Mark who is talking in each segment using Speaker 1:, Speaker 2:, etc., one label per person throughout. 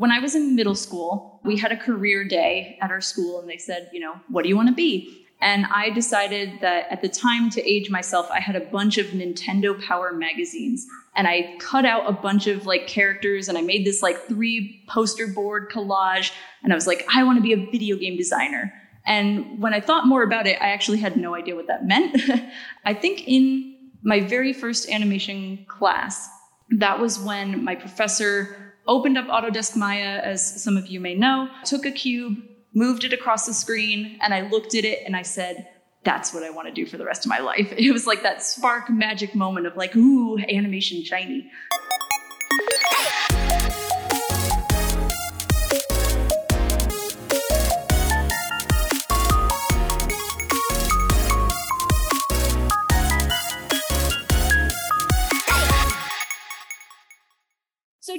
Speaker 1: when I was in middle school, we had a career day at our school and they said, you know, what do you want to be? And I decided that at the time to age myself, I had a bunch of Nintendo Power magazines and I cut out a bunch of like characters and I made this like three poster board collage. And I was like, I want to be a video game designer. And when I thought more about it, I actually had no idea what that meant. I think in my very first animation class, that was when my professor opened up Autodesk Maya, as some of you may know, took a cube, moved it across the screen, and I looked at it and I said, that's what I want to do for the rest of my life. It was like that spark magic moment of like, ooh, animation shiny.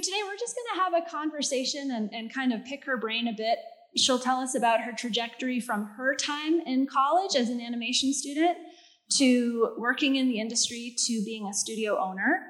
Speaker 2: Today we're just going to have a conversation and, and kind of pick her brain a bit. She'll tell us about her trajectory from her time in college as an animation student to working in the industry to being a studio owner.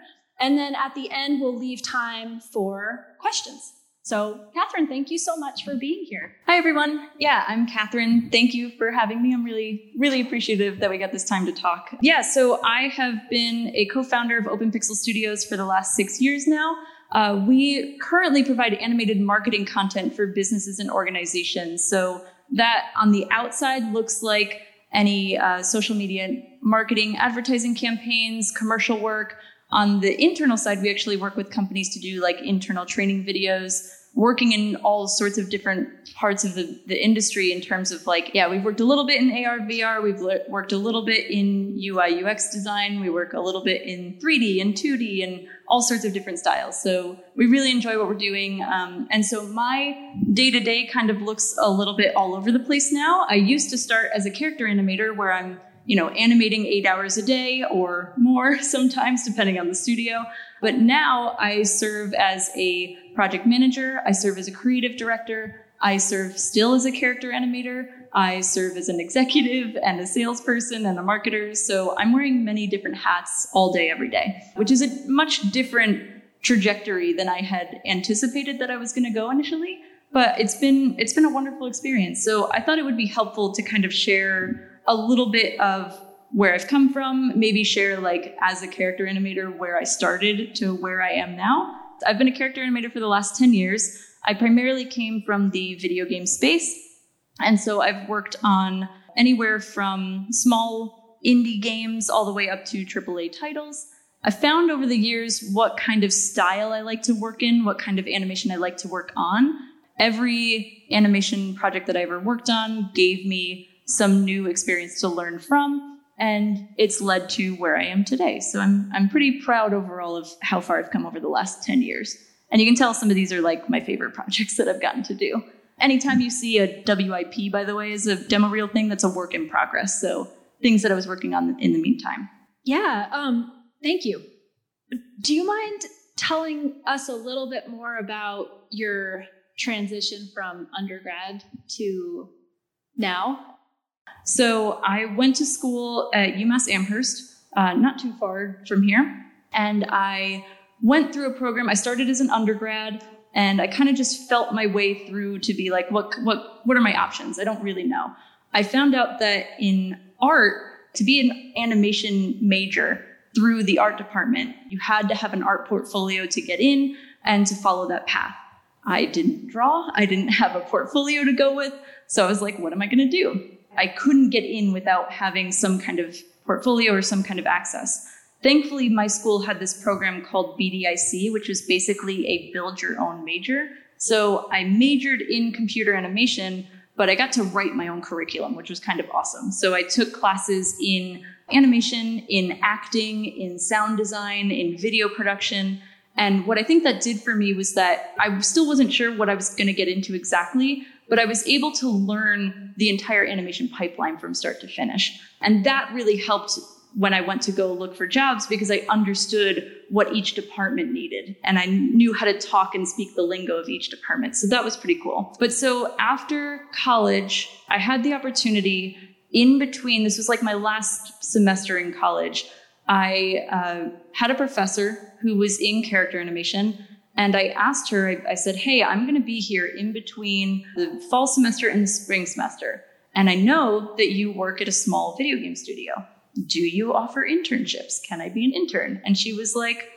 Speaker 2: And then at the end, we'll leave time for questions. So, Kathryn, thank you so much for being here.
Speaker 1: Hi, everyone. Yeah, I'm Kathryn. Thank you for having me. I'm really, really appreciative that we got this time to talk. Yeah, so I have been a co founder of Open Pixel Studios for the last six years now. Uh, we currently provide animated marketing content for businesses and organizations. So that on the outside looks like any uh, social media marketing, advertising campaigns, commercial work. On the internal side, we actually work with companies to do like internal training videos, working in all sorts of different parts of the, the industry in terms of like, yeah, we've worked a little bit in AR, VR, we've worked a little bit in UI, UX design, we work a little bit in 3D and 2D and all sorts of different styles. So we really enjoy what we're doing. Um, and so my day to day kind of looks a little bit all over the place now. I used to start as a character animator where I'm you know, animating eight hours a day or more sometimes, depending on the studio. But now I serve as a project manager, I serve as a creative director, I serve still as a character animator, I serve as an executive and a salesperson and a marketer. So I'm wearing many different hats all day, every day, which is a much different trajectory than I had anticipated that I was going to go initially. But it's been it's been a wonderful experience. So I thought it would be helpful to kind of share a little bit of where I've come from, maybe share like as a character animator where I started to where I am now. I've been a character animator for the last 10 years. I primarily came from the video game space. And so I've worked on anywhere from small indie games all the way up to AAA titles. I found over the years what kind of style I like to work in, what kind of animation I like to work on. Every animation project that I ever worked on gave me some new experience to learn from and it's led to where I am today. So I'm I'm pretty proud overall of how far I've come over the last 10 years. And you can tell some of these are like my favorite projects that I've gotten to do. Anytime you see a WIP, by the way, is a demo reel thing, that's a work in progress. So things that I was working on in the meantime.
Speaker 2: Yeah, um, thank you. Do you mind telling us a little bit more about your transition from undergrad to now
Speaker 1: so I went to school at UMass Amherst, uh, not too far from here, and I went through a program. I started as an undergrad, and I kind of just felt my way through to be like, what, what, what are my options? I don't really know. I found out that in art, to be an animation major through the art department, you had to have an art portfolio to get in and to follow that path. I didn't draw. I didn't have a portfolio to go with. So I was like, what am I going to do? I couldn't get in without having some kind of portfolio or some kind of access. Thankfully, my school had this program called BDIC, which was basically a build your own major. So I majored in computer animation, but I got to write my own curriculum, which was kind of awesome. So I took classes in animation, in acting, in sound design, in video production. And what I think that did for me was that I still wasn't sure what I was going to get into exactly, but I was able to learn the entire animation pipeline from start to finish. And that really helped when I went to go look for jobs because I understood what each department needed and I knew how to talk and speak the lingo of each department. So that was pretty cool. But so after college, I had the opportunity in between, this was like my last semester in college. I uh, had a professor who was in character animation And I asked her, I, I said, Hey, I'm going to be here in between the fall semester and the spring semester. And I know that you work at a small video game studio. Do you offer internships? Can I be an intern? And she was like,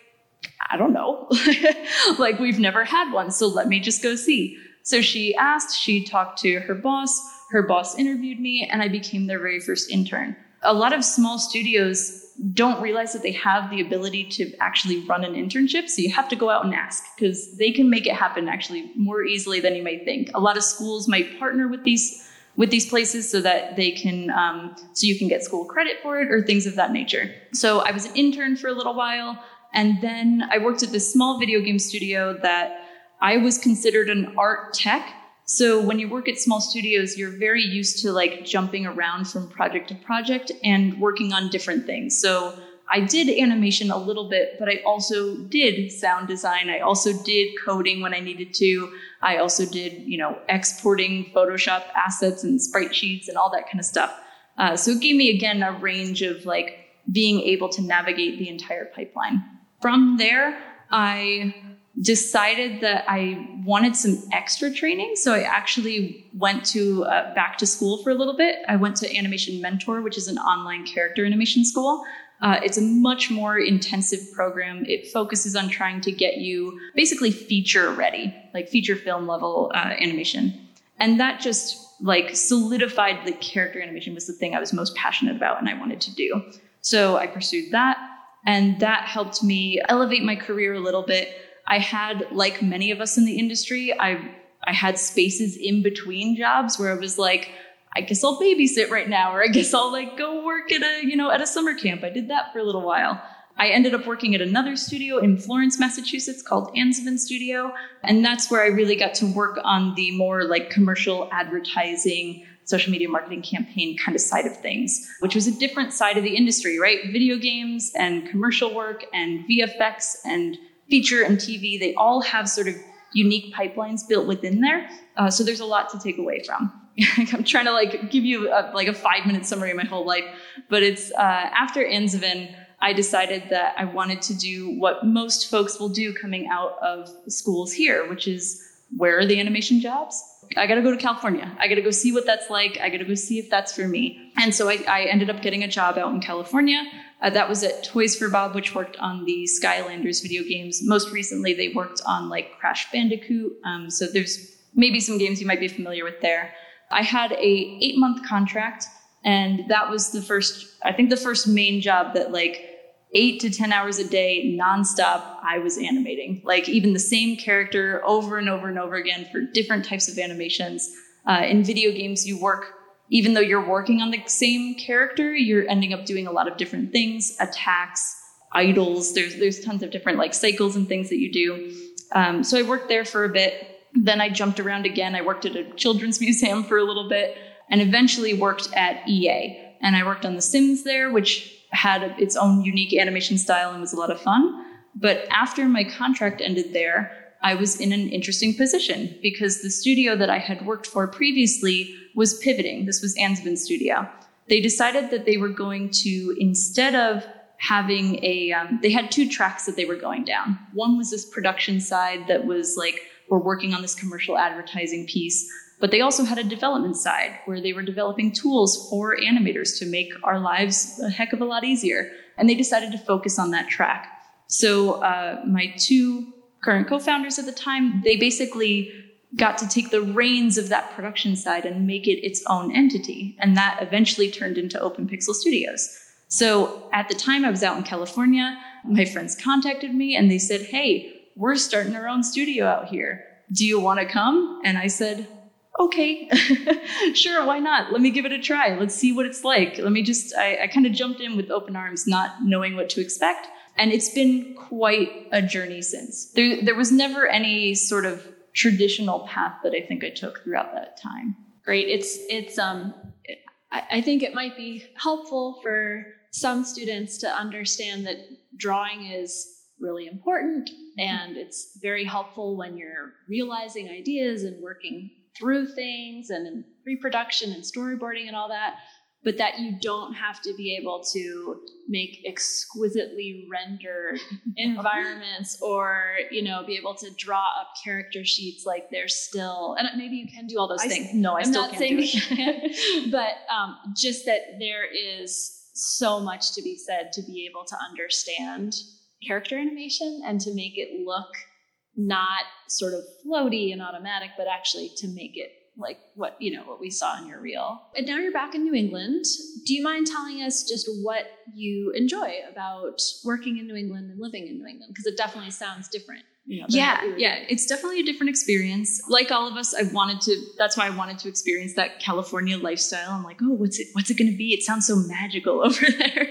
Speaker 1: I don't know. like, we've never had one, so let me just go see. So she asked, she talked to her boss, her boss interviewed me, and I became their very first intern. A lot of small studios don't realize that they have the ability to actually run an internship. So you have to go out and ask because they can make it happen actually more easily than you may think. A lot of schools might partner with these with these places so that they can um, so you can get school credit for it or things of that nature. So I was an intern for a little while, and then I worked at this small video game studio that I was considered an art tech so when you work at small studios, you're very used to like jumping around from project to project and working on different things. So I did animation a little bit, but I also did sound design. I also did coding when I needed to. I also did, you know, exporting Photoshop assets and sprite sheets and all that kind of stuff. Uh, so it gave me again a range of like being able to navigate the entire pipeline. From there, I decided that I wanted some extra training. So I actually went to uh, back to school for a little bit. I went to Animation Mentor, which is an online character animation school. Uh, it's a much more intensive program. It focuses on trying to get you basically feature ready, like feature film level uh, animation. And that just like solidified the character animation was the thing I was most passionate about and I wanted to do. So I pursued that. And that helped me elevate my career a little bit I had, like many of us in the industry, I I had spaces in between jobs where I was like, I guess I'll babysit right now, or I guess I'll like go work at a, you know, at a summer camp. I did that for a little while. I ended up working at another studio in Florence, Massachusetts called Anzovin Studio. And that's where I really got to work on the more like commercial advertising, social media marketing campaign kind of side of things, which was a different side of the industry, right? Video games and commercial work and VFX and feature and TV, they all have sort of unique pipelines built within there. Uh, so there's a lot to take away from. I'm trying to like give you a, like a five minute summary of my whole life, but it's uh, after Anzovin, I decided that I wanted to do what most folks will do coming out of schools here, which is where are the animation jobs? I got to go to California. I got to go see what that's like. I got to go see if that's for me. And so I, I ended up getting a job out in California. Uh, that was at Toys for Bob, which worked on the Skylanders video games. Most recently, they worked on like Crash Bandicoot. Um, so there's maybe some games you might be familiar with there. I had a eight month contract, and that was the first. I think the first main job that like eight to 10 hours a day, nonstop, I was animating. Like even the same character over and over and over again for different types of animations. Uh, in video games, you work, even though you're working on the same character, you're ending up doing a lot of different things, attacks, idles. There's, there's tons of different like cycles and things that you do. Um, so I worked there for a bit. Then I jumped around again. I worked at a children's museum for a little bit and eventually worked at EA. And I worked on The Sims there, which had its own unique animation style and was a lot of fun. But after my contract ended there, I was in an interesting position because the studio that I had worked for previously was pivoting. This was Anzovin Studio. They decided that they were going to, instead of having a, um, they had two tracks that they were going down. One was this production side that was like, we're working on this commercial advertising piece. But they also had a development side where they were developing tools for animators to make our lives a heck of a lot easier. And they decided to focus on that track. So uh, my two current co-founders at the time, they basically got to take the reins of that production side and make it its own entity. And that eventually turned into Open Pixel Studios. So at the time I was out in California, my friends contacted me and they said, Hey, we're starting our own studio out here. Do you want to come? And I said, okay, sure, why not? Let me give it a try. Let's see what it's like. Let me just, I, I kind of jumped in with open arms, not knowing what to expect. And it's been quite a journey since. There, there was never any sort of traditional path that I think I took throughout that time.
Speaker 2: Great. It's, it's, um, I, I think it might be helpful for some students to understand that drawing is really important and it's very helpful when you're realizing ideas and working through things and in pre-production and storyboarding and all that. but that you don't have to be able to make exquisitely rendered environments or you know be able to draw up character sheets like they're still and maybe you can do all those
Speaker 1: I,
Speaker 2: things
Speaker 1: no i
Speaker 2: I'm
Speaker 1: still
Speaker 2: not
Speaker 1: can't
Speaker 2: saying
Speaker 1: do it
Speaker 2: but um, just that there is so much to be said to be able to understand character animation and to make it look not sort of floaty and automatic, but actually to make it like what you know what we saw in your reel. And now you're back in New England. Do you mind telling us just what you enjoy about working in New England and living in New England? Because it definitely sounds different. You know,
Speaker 1: yeah
Speaker 2: what we were
Speaker 1: yeah
Speaker 2: doing.
Speaker 1: it's definitely a different experience like all of us i wanted to that's why i wanted to experience that california lifestyle i'm like oh what's it what's it going to be it sounds so magical over there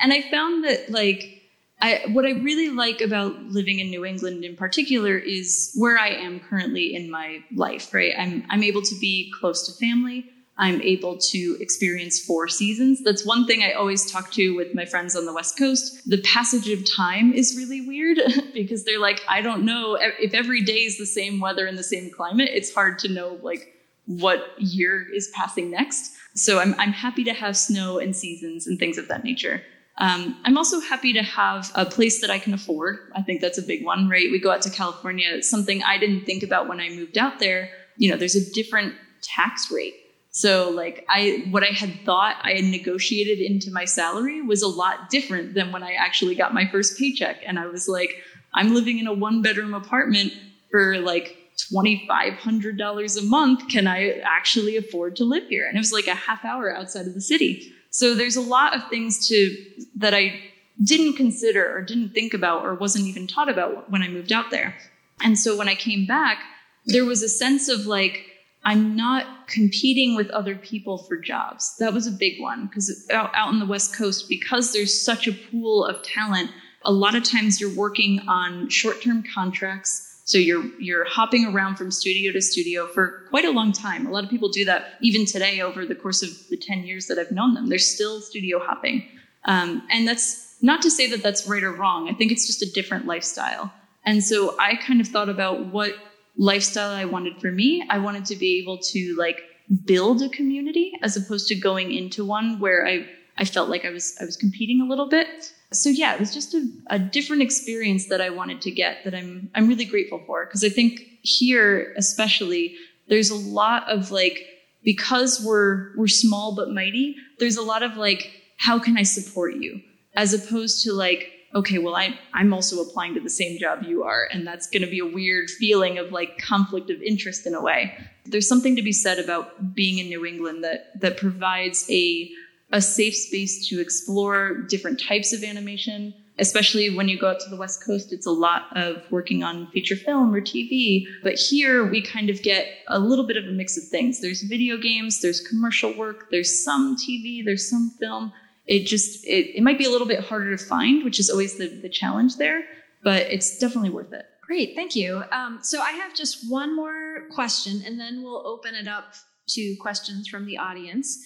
Speaker 1: and i found that like I, what I really like about living in New England in particular is where I am currently in my life, right? I'm, I'm able to be close to family. I'm able to experience four seasons. That's one thing I always talk to with my friends on the West Coast. The passage of time is really weird because they're like, I don't know if every day is the same weather and the same climate. It's hard to know like what year is passing next. So I'm, I'm happy to have snow and seasons and things of that nature. Um, I'm also happy to have a place that I can afford. I think that's a big one, right? We go out to California. It's something I didn't think about when I moved out there. You know, there's a different tax rate. So like I what I had thought I had negotiated into my salary was a lot different than when I actually got my first paycheck. And I was like, I'm living in a one bedroom apartment for like $2,500 a month. Can I actually afford to live here? And it was like a half hour outside of the city. So there's a lot of things to that I didn't consider or didn't think about or wasn't even taught about when I moved out there. And so when I came back, there was a sense of like, I'm not competing with other people for jobs. That was a big one because out, out on the West Coast, because there's such a pool of talent, a lot of times you're working on short term contracts. So you're you're hopping around from studio to studio for quite a long time. A lot of people do that even today over the course of the 10 years that I've known them. They're still studio hopping. Um, and that's not to say that that's right or wrong. I think it's just a different lifestyle. And so I kind of thought about what lifestyle I wanted for me. I wanted to be able to like build a community as opposed to going into one where I I felt like I was I was competing a little bit. So yeah, it was just a, a different experience that I wanted to get that I'm I'm really grateful for because I think here especially there's a lot of like because we're we're small but mighty, there's a lot of like how can I support you as opposed to like okay, well, I, I'm also applying to the same job you are. And that's going to be a weird feeling of like conflict of interest in a way. There's something to be said about being in New England that, that provides a, a safe space to explore different types of animation. Especially when you go out to the West Coast, it's a lot of working on feature film or TV. But here we kind of get a little bit of a mix of things. There's video games, there's commercial work, there's some TV, there's some film it just it, it might be a little bit harder to find which is always the, the challenge there but it's definitely worth it
Speaker 2: Great, thank you. Um, so I have just one more question, and then we'll open it up to questions from the audience.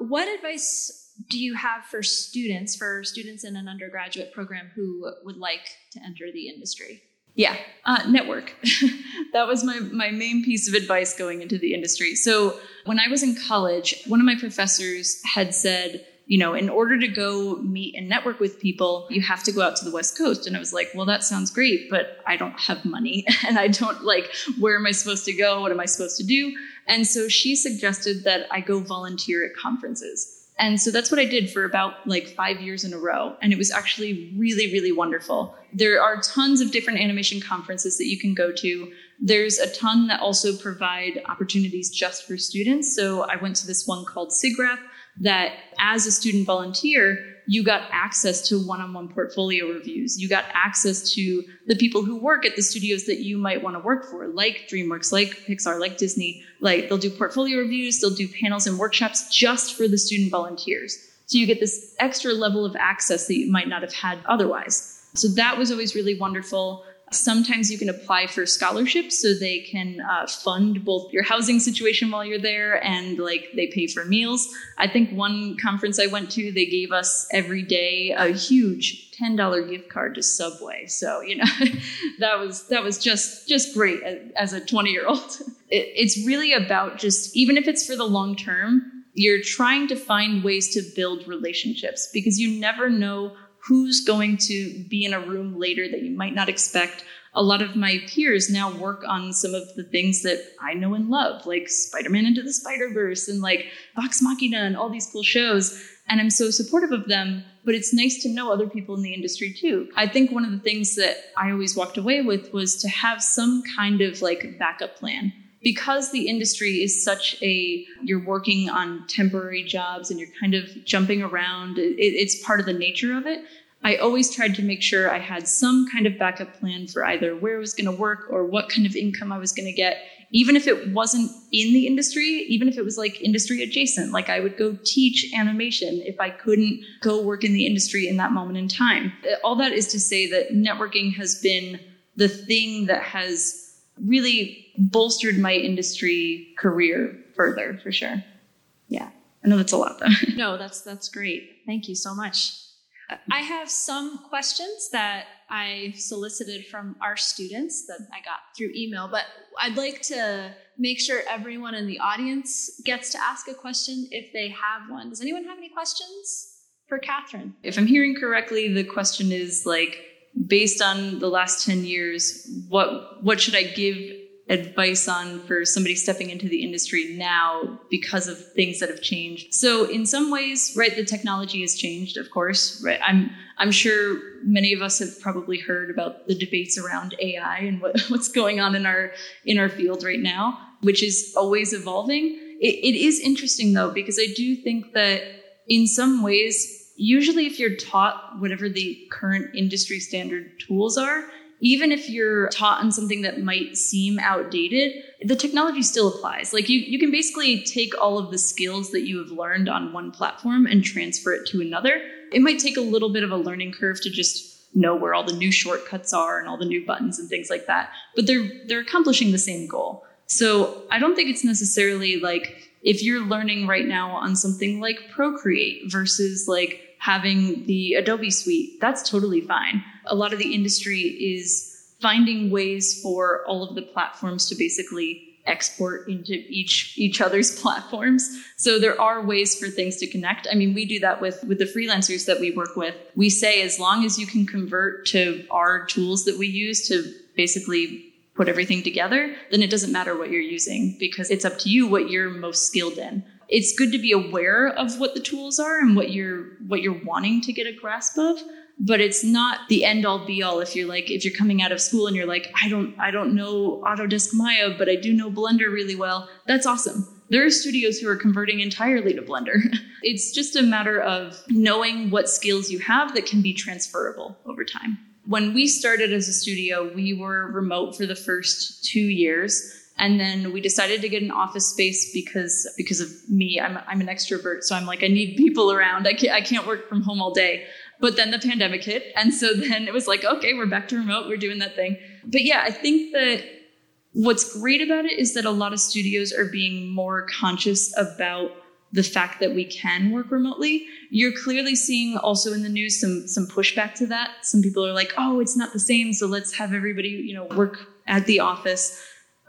Speaker 2: What advice do you have for students, for students in an undergraduate program who would like to enter the industry?
Speaker 1: yeah uh, network that was my, my main piece of advice going into the industry so when i was in college one of my professors had said you know, in order to go meet and network with people, you have to go out to the West Coast. And I was like, well, that sounds great, but I don't have money and I don't like, where am I supposed to go? What am I supposed to do? And so she suggested that I go volunteer at conferences. And so that's what I did for about like five years in a row. And it was actually really, really wonderful. There are tons of different animation conferences that you can go to. There's a ton that also provide opportunities just for students. So I went to this one called SIGGRAPH that as a student volunteer, you got access to one on one portfolio reviews. You got access to the people who work at the studios that you might want to work for, like DreamWorks, like Pixar, like Disney. Like they'll do portfolio reviews, they'll do panels and workshops just for the student volunteers. So you get this extra level of access that you might not have had otherwise. So that was always really wonderful. Sometimes you can apply for scholarships so they can uh, fund both your housing situation while you're there and like they pay for meals. I think one conference I went to, they gave us every day a huge $10 gift card to Subway. So, you know, that was, that was just, just great as a 20 year old. It, it's really about just, even if it's for the long term, You're trying to find ways to build relationships because you never know who's going to be in a room later that you might not expect. A lot of my peers now work on some of the things that I know and love, like Spider Man Into the Spider Verse and like Vox Machina and all these cool shows. And I'm so supportive of them, but it's nice to know other people in the industry too. I think one of the things that I always walked away with was to have some kind of like backup plan because the industry is such a you're working on temporary jobs and you're kind of jumping around it, it's part of the nature of it. I always tried to make sure i had some kind of backup plan for either where i was going to work or what kind of income i was going to get. Even if it wasn't in the industry even if it was like industry adjacent like i would go teach animation if i couldn't go work in the industry in that moment in time. All that is to say that networking has been the thing that has really bolstered my industry career further for sure. Yeah. I know that's a lot though.
Speaker 2: no, that's that's great. Thank you so much. I have some questions that I solicited from our students that I got through email, but I'd like to make sure everyone in the audience gets to ask a question if they have one. Does anyone have any questions for Kathryn?
Speaker 1: If I'm hearing correctly, the question is like, based on the last 10 years, what what should I give advice on for somebody stepping into the industry now because of things that have changed. So in some ways, right, the technology has changed, of course. Right. I'm I'm sure many of us have probably heard about the debates around AI and what, what's going on in our in our field right now, which is always evolving. it, it is interesting though, because I do think that in some ways usually if you're taught whatever the current industry standard tools are, even if you're taught on something that might seem outdated, the technology still applies. Like you, you can basically take all of the skills that you have learned on one platform and transfer it to another. It might take a little bit of a learning curve to just know where all the new shortcuts are and all the new buttons and things like that, but they're they're accomplishing the same goal. So I don't think it's necessarily like if you're learning right now on something like Procreate versus like having the Adobe suite, that's totally fine. A lot of the industry is finding ways for all of the platforms to basically export into each each other's platforms. So there are ways for things to connect. I mean we do that with with the freelancers that we work with. We say as long as you can convert to our tools that we use to basically put everything together then it doesn't matter what you're using because it's up to you what you're most skilled in it's good to be aware of what the tools are and what you're what you're wanting to get a grasp of but it's not the end all be all if you're like if you're coming out of school and you're like i don't i don't know autodesk maya but i do know blender really well. That's awesome. There are studios who are converting entirely to blender. It's just a matter of knowing what skills you have that can be transferable over time. When we started as a studio we were remote for the first two years and then we decided to get an office space because because of me. I'm I'm an extrovert, so I'm like I need people around. I can't I can't work from home all day. But then the pandemic hit, and so then it was like okay, we're back to remote. We're doing that thing. But yeah, I think that what's great about it is that a lot of studios are being more conscious about the fact that we can work remotely. You're clearly seeing also in the news some some pushback to that. Some people are like, "Oh, it's not the same, so let's have everybody, you know, work at the office."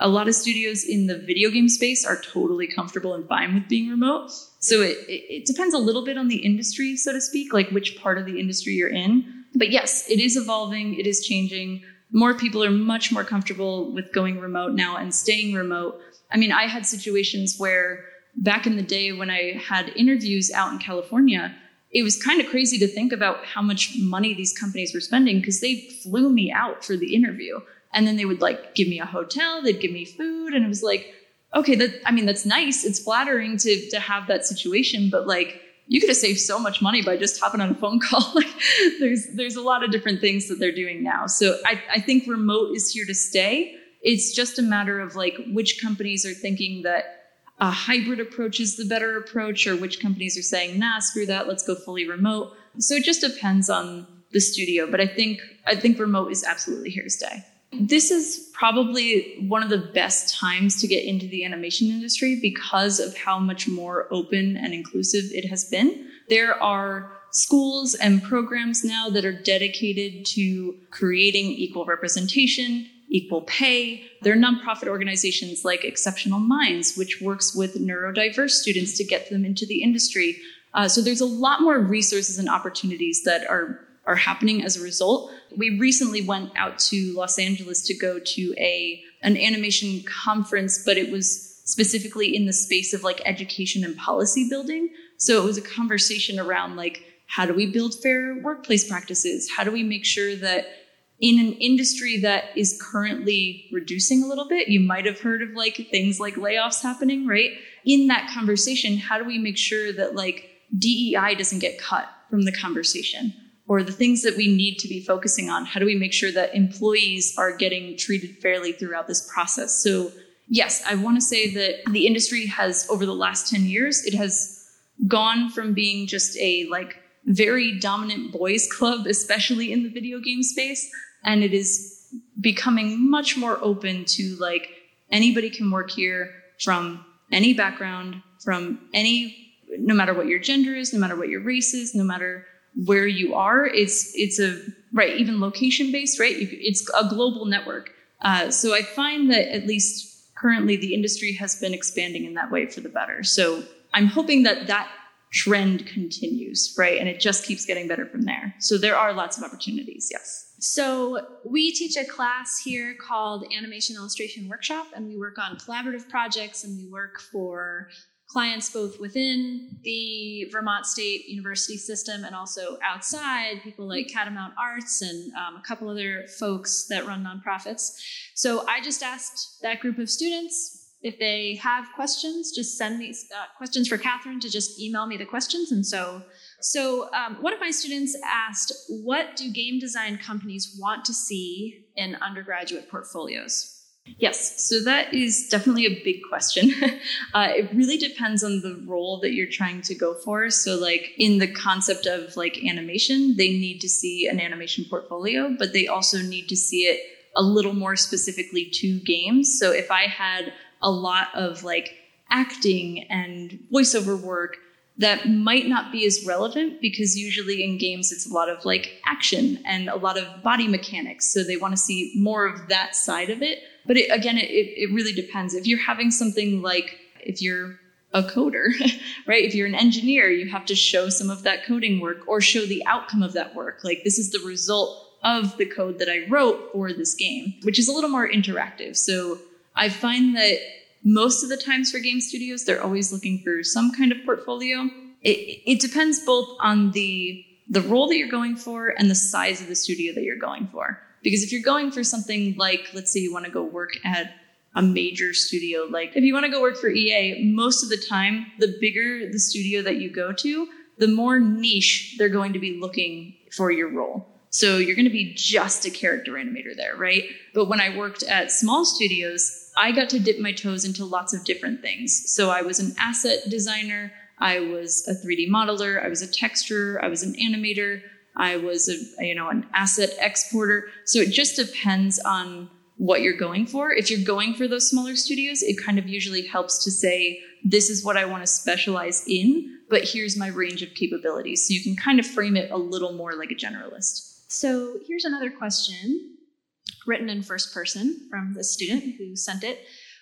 Speaker 1: A lot of studios in the video game space are totally comfortable and fine with being remote. So it, it, depends a little bit on the industry, so to speak, like which part of the industry you're in. But yes, it is evolving, it is changing. More people are much more comfortable with going remote now and staying remote. I mean, I had situations where back in the day when I had interviews out in California, it was kind of crazy to think about how much money these companies were spending because they flew me out for the interview. And then they would like give me a hotel, they'd give me food. And it was like, okay, that, I mean, that's nice. It's flattering to, to have that situation, but like, you could have saved so much money by just hopping on a phone call. like there's, there's a lot of different things that they're doing now. So I, I think remote is here to stay. It's just a matter of like which companies are thinking that a hybrid approach is the better approach or which companies are saying, nah, screw that. Let's go fully remote. So it just depends on the studio. But I think, I think remote is absolutely here to stay. This is probably one of the best times to get into the animation industry because of how much more open and inclusive it has been. There are schools and programs now that are dedicated to creating equal representation, equal pay. There are nonprofit organizations like Exceptional Minds, which works with neurodiverse students to get them into the industry. Uh, so there's a lot more resources and opportunities that are are happening as a result. We recently went out to Los Angeles to go to a an animation conference, but it was specifically in the space of like education and policy building. So it was a conversation around like how do we build fair workplace practices? How do we make sure that in an industry that is currently reducing a little bit, you might have heard of like things like layoffs happening, right? In that conversation, how do we make sure that like DEI doesn't get cut from the conversation? Or the things that we need to be focusing on, how do we make sure that employees are getting treated fairly throughout this process? So, yes, I want to say that the industry has, over the last 10 years, it has gone from being just a like very dominant boys club, especially in the video game space, and it is becoming much more open to like anybody can work here from any background, from any, no matter what your gender is, no matter what your race is, no matter where you are. It's it's a right even location based, right? It's a global network. Uh, so I find that at least currently the industry has been expanding in that way for the better. So I'm hoping that that trend continues, right? And it just keeps getting better from there. So there are lots of opportunities, yes.
Speaker 2: So, we teach a class here called Animation Illustration Workshop, and we work on collaborative projects and we work for clients both within the Vermont State University system and also outside, people like Catamount Arts and um, a couple other folks that run nonprofits. So, I just asked that group of students if they have questions, just send me uh, questions for Kathryn to just email me the questions. And so, so um, one of my students asked, "What do game design companies want to see in undergraduate portfolios?"
Speaker 1: Yes, so that is definitely a big question. uh, it really depends on the role that you're trying to go for. So, like in the concept of like animation, they need to see an animation portfolio, but they also need to see it a little more specifically to games. So, if I had a lot of like acting and voiceover work that might not be as relevant because usually in games it's a lot of like action and a lot of body mechanics. So they want to see more of that side of it. But it, again, it, it really depends. If you're having something like, if you're a coder, right? If you're an engineer, you have to show some of that coding work or show the outcome of that work. Like this is the result of the code that I wrote for this game, which is a little more interactive. So I find that most of the times for game studios, they're always looking for some kind of portfolio. It, it depends both on the the role that you're going for and the size of the studio that you're going for. Because if you're going for something like, let's say you want to go work at a major studio, like if you want to go work for EA, most of the time, the bigger the studio that you go to, the more niche they're going to be looking for your role. So you're going to be just a character animator there, right? But when I worked at small studios, I got to dip my toes into lots of different things. So I was an asset designer, I was a 3D modeler, I was a texturer, I was an animator, I was a you know an asset exporter. So it just depends on what you're going for. If you're going for those smaller studios, it kind of usually helps to say this is what I want to specialize in, but here's my range of capabilities. So you can kind of frame it a little more like a generalist.
Speaker 2: So here's another question written in first person from the student who sent it.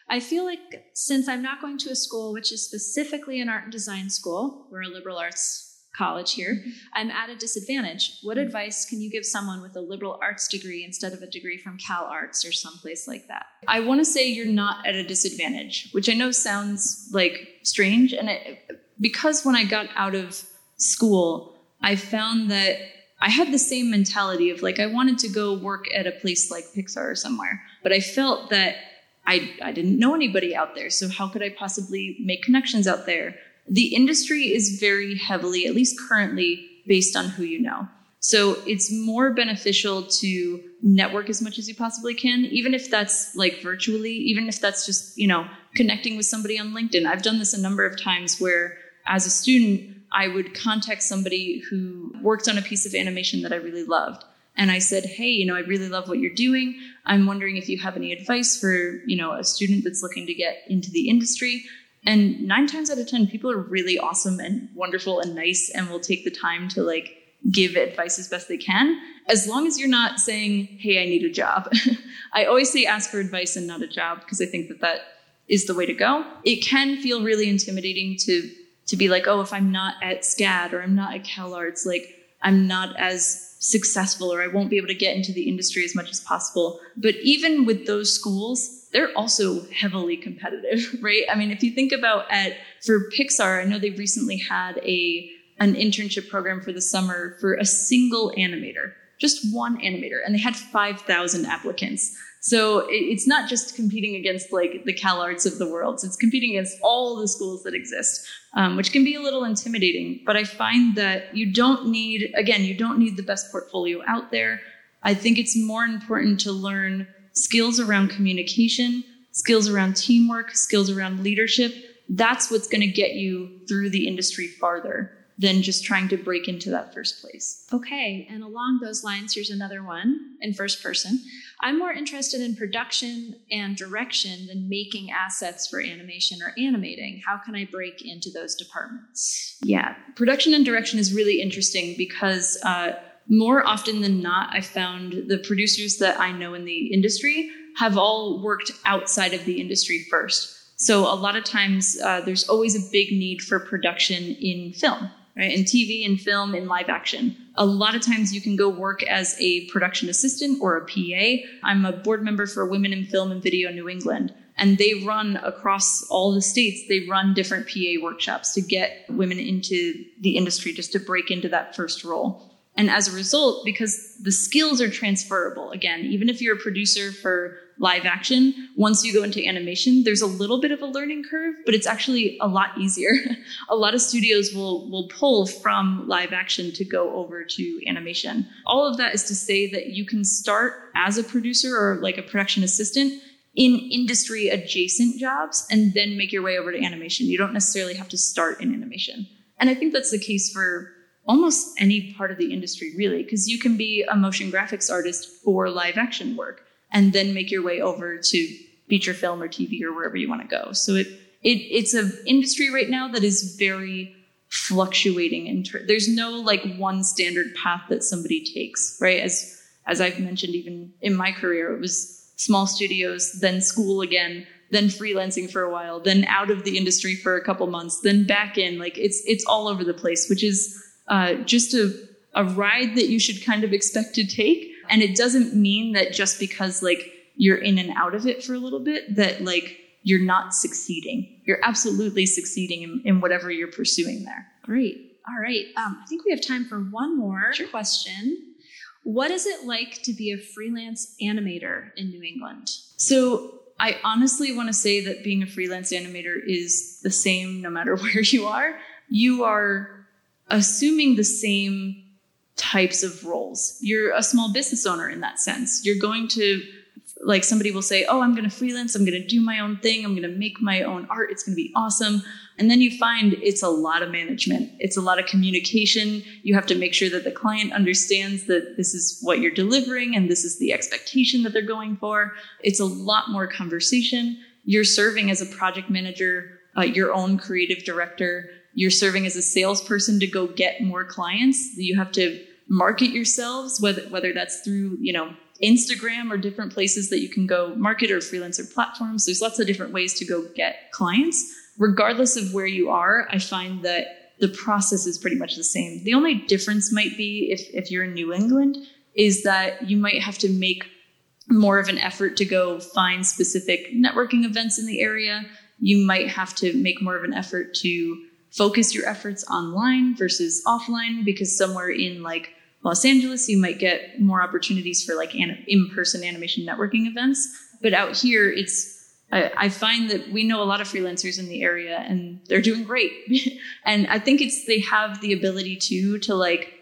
Speaker 2: I feel like since I'm not going to a school which is specifically an art and design school, we're a liberal arts college here. I'm at a disadvantage. What advice can you give someone with a liberal arts degree instead of a degree from Cal Arts or someplace like that?
Speaker 1: I want to say you're not at a disadvantage, which I know sounds like strange. And it, because when I got out of school, I found that I had the same mentality of like I wanted to go work at a place like Pixar or somewhere, but I felt that I I didn't know anybody out there, so how could I possibly make connections out there? The industry is very heavily, at least currently, based on who you know. So it's more beneficial to network as much as you possibly can, even if that's like virtually, even if that's just, you know, connecting with somebody on LinkedIn. I've done this a number of times where as a student, I would contact somebody who worked on a piece of animation that I really loved. And I said, Hey, you know, I really love what you're doing. I'm wondering if you have any advice for, you know, a student that's looking to get into the industry. And nine times out of 10, people are really awesome and wonderful and nice and will take the time to like give advice as best they can, as long as you're not saying, Hey, I need a job. I always say ask for advice and not a job because I think that that is the way to go. It can feel really intimidating to, to be like, Oh, if I'm not at SCAD or I'm not at CalArts, like I'm not as successful or I won't be able to get into the industry as much as possible. But even with those schools, they're also heavily competitive, right? I mean, if you think about at for Pixar, I know they recently had a an internship program for the summer for a single animator, just one animator, and they had 5,000 applicants. So it's not just competing against like the CalArts of the world. It's competing against all the schools that exist, um, which can be a little intimidating. But I find that you don't need, again, you don't need the best portfolio out there. I think it's more important to learn skills around communication, skills around teamwork, skills around leadership. That's what's going to get you through the industry farther than just trying to break into that first place.
Speaker 2: Okay, and along those lines, here's another one in first person. I'm more interested in production and direction than making assets for animation or animating. How can I break into those departments?
Speaker 1: Yeah, production and direction is really interesting because uh, more often than not, I found the producers that I know in the industry have all worked outside of the industry first. So a lot of times, uh, there's always a big need for production in film right? In TV and film and live action. A lot of times you can go work as a production assistant or a PA. I'm a board member for Women in Film and Video New England. And they run across all the states, they run different PA workshops to get women into the industry just to break into that first role. And as a result, because the skills are transferable, again, even if you're a producer for live action, once you go into animation, there's a little bit of a learning curve, but it's actually a lot easier. a lot of studios will, will pull from live action to go over to animation. All of that is to say that you can start as a producer or like a production assistant in industry adjacent jobs and then make your way over to animation. You don't necessarily have to start in animation. And I think that's the case for almost any part of the industry, really, because you can be a motion graphics artist for live action work and then make your way over to feature film or TV or wherever you want to go. So it, it it's an industry right now that is very fluctuating in ter- there's no like one standard path that somebody takes, right? As as I've mentioned even in my career, it was small studios, then school again, then freelancing for a while, then out of the industry for a couple months, then back in. Like it's it's all over the place, which is uh, just a, a ride that you should kind of expect to take. And it doesn't mean that just because like you're in and out of it for a little bit, that like you're not succeeding. You're absolutely succeeding in, in whatever you're pursuing there.
Speaker 2: Great. All right. Um, I think we have time for one more sure. question. What is it like to be a freelance animator in New England?
Speaker 1: So I honestly want to say that being a freelance animator is the same no matter where you are. You are assuming the same types of roles. You're a small business owner in that sense. You're going to, like, somebody will say, Oh, I'm going to freelance. I'm going to do my own thing. I'm going to make my own art. It's going to be awesome. And then you find it's a lot of management. It's a lot of communication. You have to make sure that the client understands that this is what you're delivering and this is the expectation that they're going for. It's a lot more conversation. You're serving as a project manager, uh, your own creative director you're serving as a salesperson to go get more clients. You have to market yourselves, whether whether that's through you know Instagram or different places that you can go market or freelancer platforms. There's lots of different ways to go get clients. Regardless of where you are, I find that the process is pretty much the same. The only difference might be if, if you're in New England is that you might have to make more of an effort to go find specific networking events in the area. You might have to make more of an effort to focus your efforts online versus offline because somewhere in like Los Angeles, you might get more opportunities for like an- in-person animation networking events. But out here, it's I, I find that we know a lot of freelancers in the area, and they're doing great. and I think it's they have the ability to to like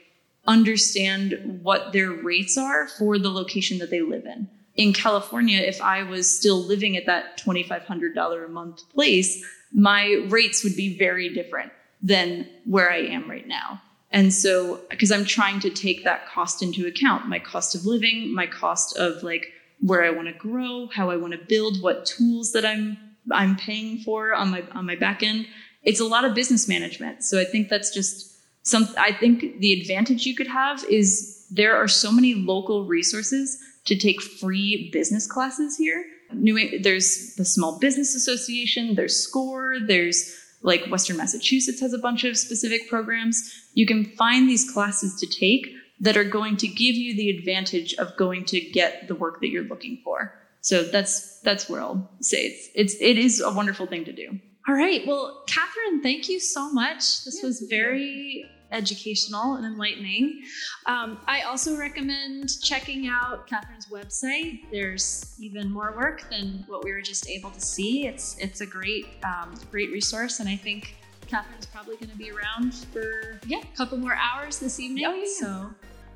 Speaker 1: understand what their rates are for the location that they live in. In California, if I was still living at that twenty five hundred dollar a month place, my rates would be very different than where I am right now. And so, because I'm trying to take that cost into account, my cost of living, my cost of like where I want to grow, how I want to build, what tools that I'm I'm paying for on my on my back end. It's a lot of business management. So I think that's just some I think the advantage you could have is there are so many local resources to take free business classes here. New, there's the Small Business Association, there's SCORE, there's like Western Massachusetts has a bunch of specific programs. You can find these classes to take that are going to give you the advantage of going to get the work that you're looking for. So that's that's where I'll say it's it's it is a wonderful thing to do.
Speaker 2: All right. Well, Kathryn, thank you so much. This was very educational and enlightening. Um, I also recommend checking out Kathryn's website. There's even more work than what we were just able to see. It's it's a great um, great resource, and I think Kathryn's probably going to be around for yeah a couple more hours this evening. Oh, yeah. So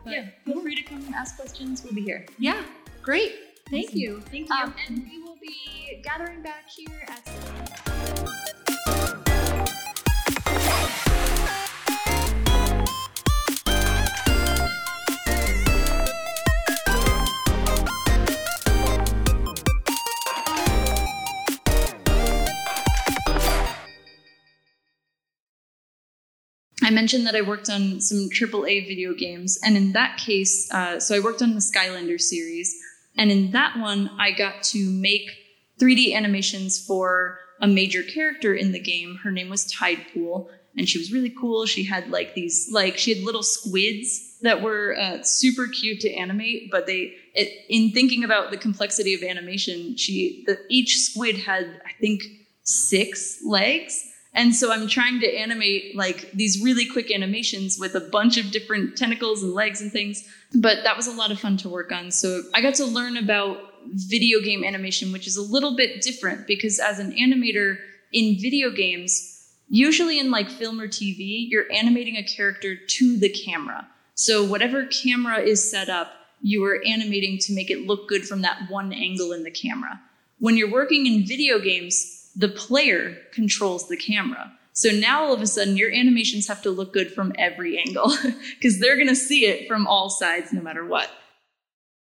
Speaker 1: yeah, feel free to come and ask questions. We'll be here.
Speaker 2: Yeah, great. Thank awesome. you.
Speaker 1: Thank you. Um,
Speaker 2: and we will be gathering back here at.
Speaker 1: Mentioned that I worked on some AAA video games, and in that case, uh, so I worked on the Skylander series, and in that one, I got to make 3D animations for a major character in the game. Her name was Tidepool, and she was really cool. She had like these, like she had little squids that were uh, super cute to animate, but they, it, in thinking about the complexity of animation, she, the, each squid had, I think, six legs and so I'm trying to animate like these really quick animations with a bunch of different tentacles and legs and things. But that was a lot of fun to work on. So I got to learn about video game animation, which is a little bit different because as an animator in video games, usually in like film or TV, you're animating a character to the camera. So whatever camera is set up, you are animating to make it look good from that one angle in the camera. When you're working in video games, the player controls the camera. So now all of a sudden your animations have to look good from every angle because they're going to see it from all sides no matter what.